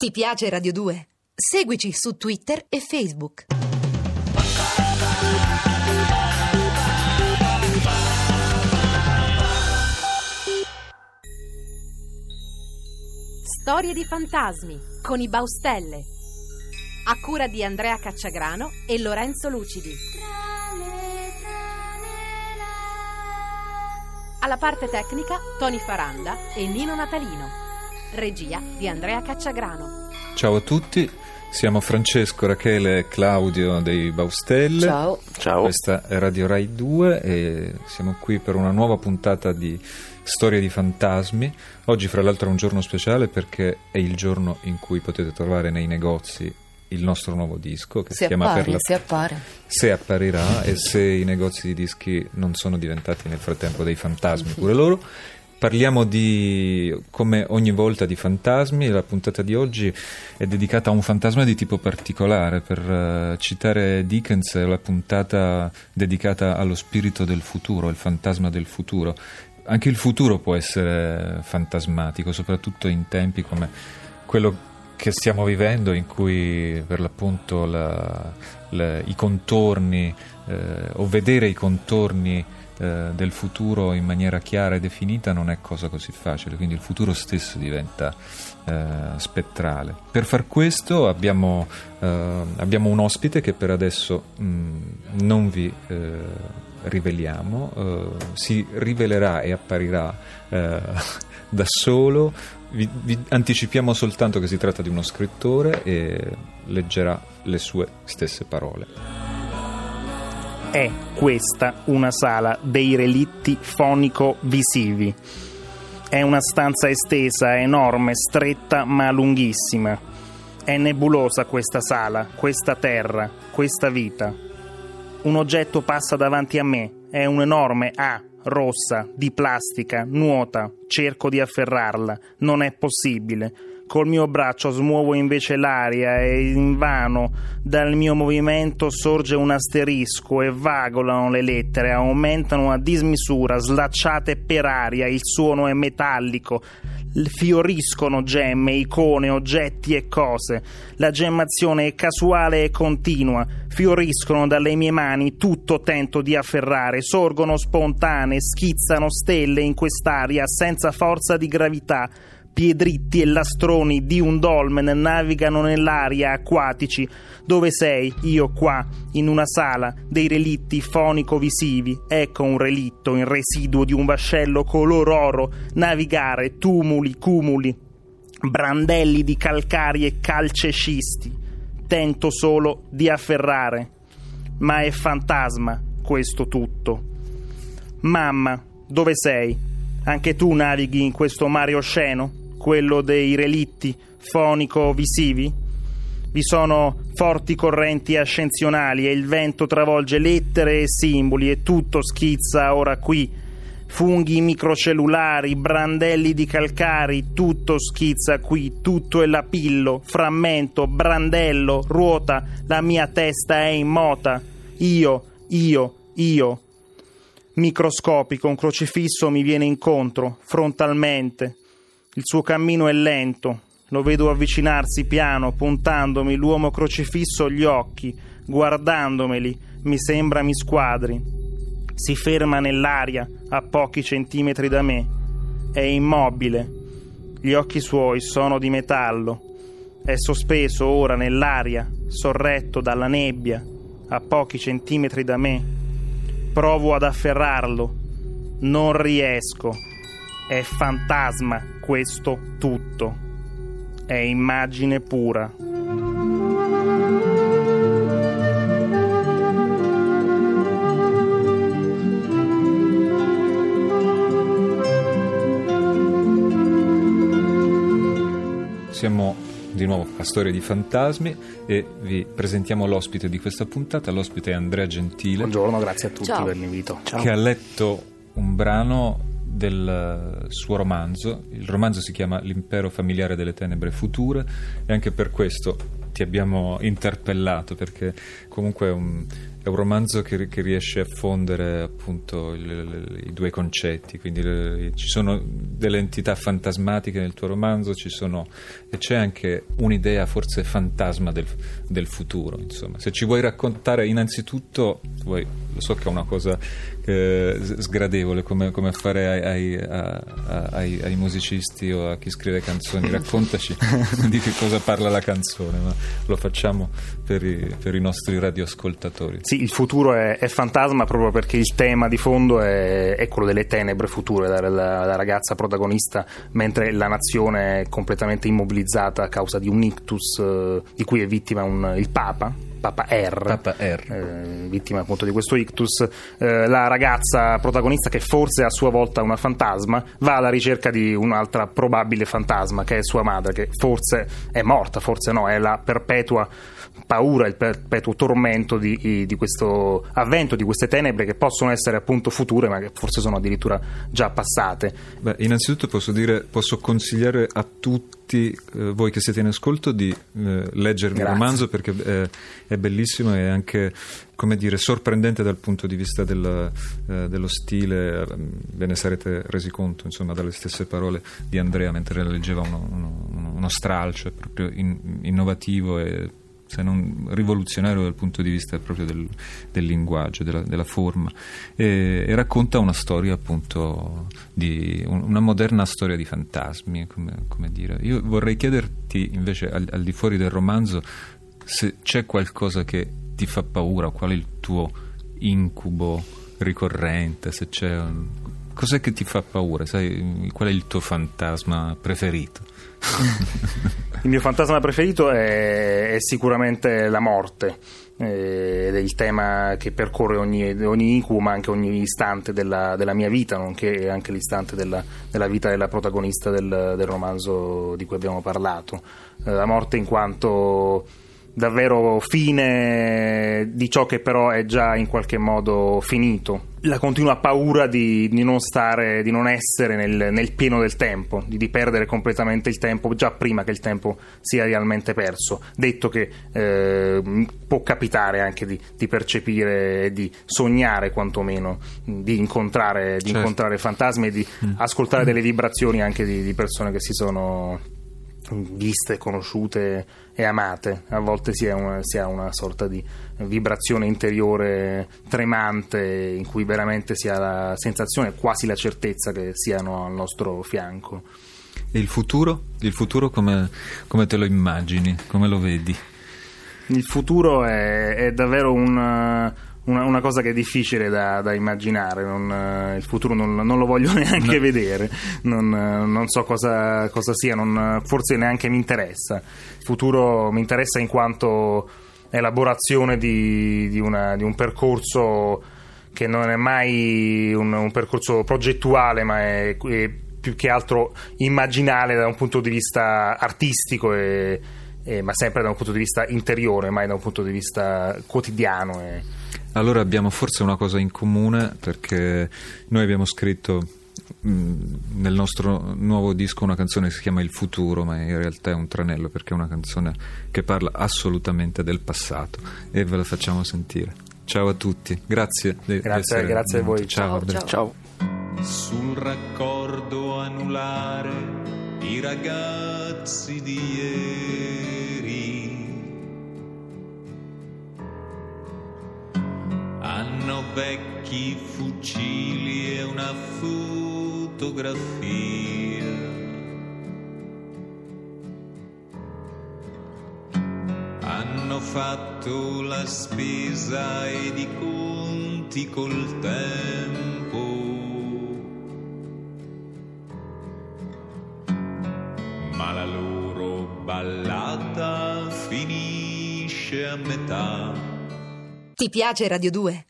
Ti piace Radio 2? Seguici su Twitter e Facebook. Storie di fantasmi con i Baustelle. A cura di Andrea Cacciagrano e Lorenzo Lucidi. Alla parte tecnica Tony Faranda e Nino Natalino. Regia di Andrea Cacciagrano. Ciao a tutti, siamo Francesco, Rachele e Claudio dei Baustelle. Ciao. Ciao. Questa è Radio Rai 2 e siamo qui per una nuova puntata di Storie di fantasmi. Oggi, fra l'altro, è un giorno speciale perché è il giorno in cui potete trovare nei negozi il nostro nuovo disco che si, Si chiama appare, Per la si appare. se apparirà e se i negozi di dischi non sono diventati nel frattempo dei fantasmi pure loro. Parliamo di, come ogni volta, di fantasmi. La puntata di oggi è dedicata a un fantasma di tipo particolare. Per eh, citare Dickens, è la puntata dedicata allo spirito del futuro, il fantasma del futuro. Anche il futuro può essere fantasmatico, soprattutto in tempi come quello che stiamo vivendo, in cui per l'appunto la- la- i contorni eh, o vedere i contorni eh, del futuro in maniera chiara e definita non è cosa così facile, quindi il futuro stesso diventa eh, spettrale. Per far questo abbiamo, eh, abbiamo un ospite che per adesso mh, non vi eh, riveliamo, eh, si rivelerà e apparirà da solo. Vi, vi anticipiamo soltanto che si tratta di uno scrittore e leggerà le sue stesse parole. È questa una sala dei relitti fonico-visivi. È una stanza estesa, enorme, stretta ma lunghissima. È nebulosa questa sala, questa terra, questa vita. Un oggetto passa davanti a me, è un'enorme A, rossa, di plastica, nuota. Cerco di afferrarla, non è possibile. Col mio braccio smuovo invece l'aria e invano dal mio movimento sorge un asterisco e vagolano le lettere, aumentano a dismisura, slacciate per aria, il suono è metallico, fioriscono gemme, icone, oggetti e cose. La gemmazione è casuale e continua, fioriscono dalle mie mani, tutto tento di afferrare, sorgono spontanee, schizzano stelle in quest'aria senza forza di gravità. Piedritti e lastroni di un dolmen navigano nell'aria acquatici. Dove sei? Io qua, in una sala dei relitti fonico-visivi. Ecco un relitto, il residuo di un vascello color oro. Navigare, tumuli, cumuli, brandelli di calcari e calcescisti. Tento solo di afferrare. Ma è fantasma questo tutto. Mamma, dove sei? Anche tu navighi in questo mare osceno? Quello dei relitti fonico-visivi? Vi sono forti correnti ascensionali e il vento travolge lettere e simboli e tutto schizza ora qui. Funghi microcellulari, brandelli di calcari, tutto schizza qui, tutto è lapillo, frammento, brandello, ruota, la mia testa è in mota. Io, io, io. Microscopico, un crocifisso mi viene incontro, frontalmente. Il suo cammino è lento, lo vedo avvicinarsi piano, puntandomi l'uomo crocifisso gli occhi, guardandomeli, mi sembra mi squadri. Si ferma nell'aria, a pochi centimetri da me. È immobile. Gli occhi suoi sono di metallo. È sospeso ora nell'aria, sorretto dalla nebbia, a pochi centimetri da me. Provo ad afferrarlo. Non riesco. È fantasma questo tutto. È immagine pura. Siamo di nuovo a Storie di Fantasmi e vi presentiamo l'ospite di questa puntata. L'ospite è Andrea Gentile, Buongiorno, grazie a tutti Ciao. per l'invito. Ciao. che ha letto un brano del eh, suo romanzo. Il romanzo si chiama L'impero familiare delle tenebre future e anche per questo ti abbiamo interpellato perché comunque è un, è un romanzo che, che, riesce a fondere appunto il, il, i due concetti, quindi le, ci sono delle entità fantasmatiche nel tuo romanzo, sono, e c'è anche un'idea forse fantasma del, del, futuro, insomma. Se ci vuoi raccontare innanzitutto, vuoi, lo so che è una cosa eh, sgradevole come, come fare ai, ai, ai, ai, musicisti o a chi scrive canzoni, raccontaci di che cosa parla la canzone, ma lo facciamo per i, per i nostri radioascoltatori. Sì, il futuro è, è, fantasma proprio perché il tema di fondo è, è quello delle tenebre future, la, la, la, ragazza protagonista, mentre la nazione è completamente immobilizzata a causa di un ictus eh, di cui è vittima un, il Papa, Papa R, Papa R. Eh, vittima appunto di questo ictus, eh, la ragazza protagonista che forse è a sua volta una fantasma va alla ricerca di un'altra probabile fantasma che è sua madre che forse è morta, forse no, è la perpetua paura, il perpetuo tormento di, di, questo avvento, di queste tenebre che possono essere appunto future ma che forse sono addirittura già passate. Beh, innanzitutto posso dire, posso consigliare a tutti eh, voi che siete in ascolto di eh, leggervi il romanzo perché eh, è bellissimo e anche come dire, sorprendente dal punto di vista del, eh, dello stile, ve ne sarete resi conto insomma, dalle stesse parole di Andrea mentre leggeva uno, uno, uno stralcio, proprio in, innovativo e se non rivoluzionario dal punto di vista proprio del, del linguaggio, della, della forma, e, e, racconta una storia appunto di una moderna storia di fantasmi, come, come dire. Io vorrei chiederti invece al, al, di fuori del romanzo se c'è qualcosa che ti fa paura, qual è il tuo incubo ricorrente, se c'è un... cos'è che ti fa paura, sai, qual è il tuo fantasma preferito? Il mio fantasma preferito è, è sicuramente la morte eh, ed è il tema che percorre ogni, ogni incubo ma anche ogni istante della, della mia vita, nonché anche l'istante della, della vita della protagonista del, del, romanzo di cui abbiamo parlato. Eh, la morte in quanto davvero fine di ciò che però è già in qualche modo finito. La continua paura di, di non stare, di non essere nel, nel, pieno del tempo, di, di, perdere completamente il tempo già prima che il tempo sia realmente perso. Detto che eh, può capitare anche di, di percepire e di sognare quantomeno, di incontrare, certo. incontrare fantasmi e di mm. ascoltare delle vibrazioni anche di persone che si sono viste, conosciute e amate. A volte si ha una, una sorta di vibrazione interiore tremante in cui veramente si ha la sensazione, quasi la certezza che siano al nostro fianco. E il futuro? Il futuro come, come te lo immagini? Come lo vedi? Il futuro è, è davvero un una, una, cosa che è difficile da, da immaginare. Non, uh, il futuro non, non, lo voglio neanche no. vedere, non, uh, non so cosa, cosa sia, forse neanche mi interessa. Il futuro mi interessa in quanto elaborazione di, di, una, di un percorso che non è mai un, un percorso progettuale, ma è, è, più che altro immaginale da un punto di vista artistico. E, e, ma sempre da un punto di vista interiore, mai da un punto di vista quotidiano. E, allora abbiamo forse una cosa in comune perché noi abbiamo scritto mm, nel nostro nuovo disco una canzone che si chiama Il futuro, ma in realtà è un tranello perché è una canzone che parla assolutamente del passato e ve la facciamo sentire. Ciao a tutti, grazie. Grazie, grazie a voi. Ciao. Ciao. ciao. Sul raccordo anulare i ragazzi di ieri hanno vecchi fucili e una fotografia. Hanno fatto la spesa ed i conti col tempo. Ma la loro ballata finisce a metà ti piace Radio 2?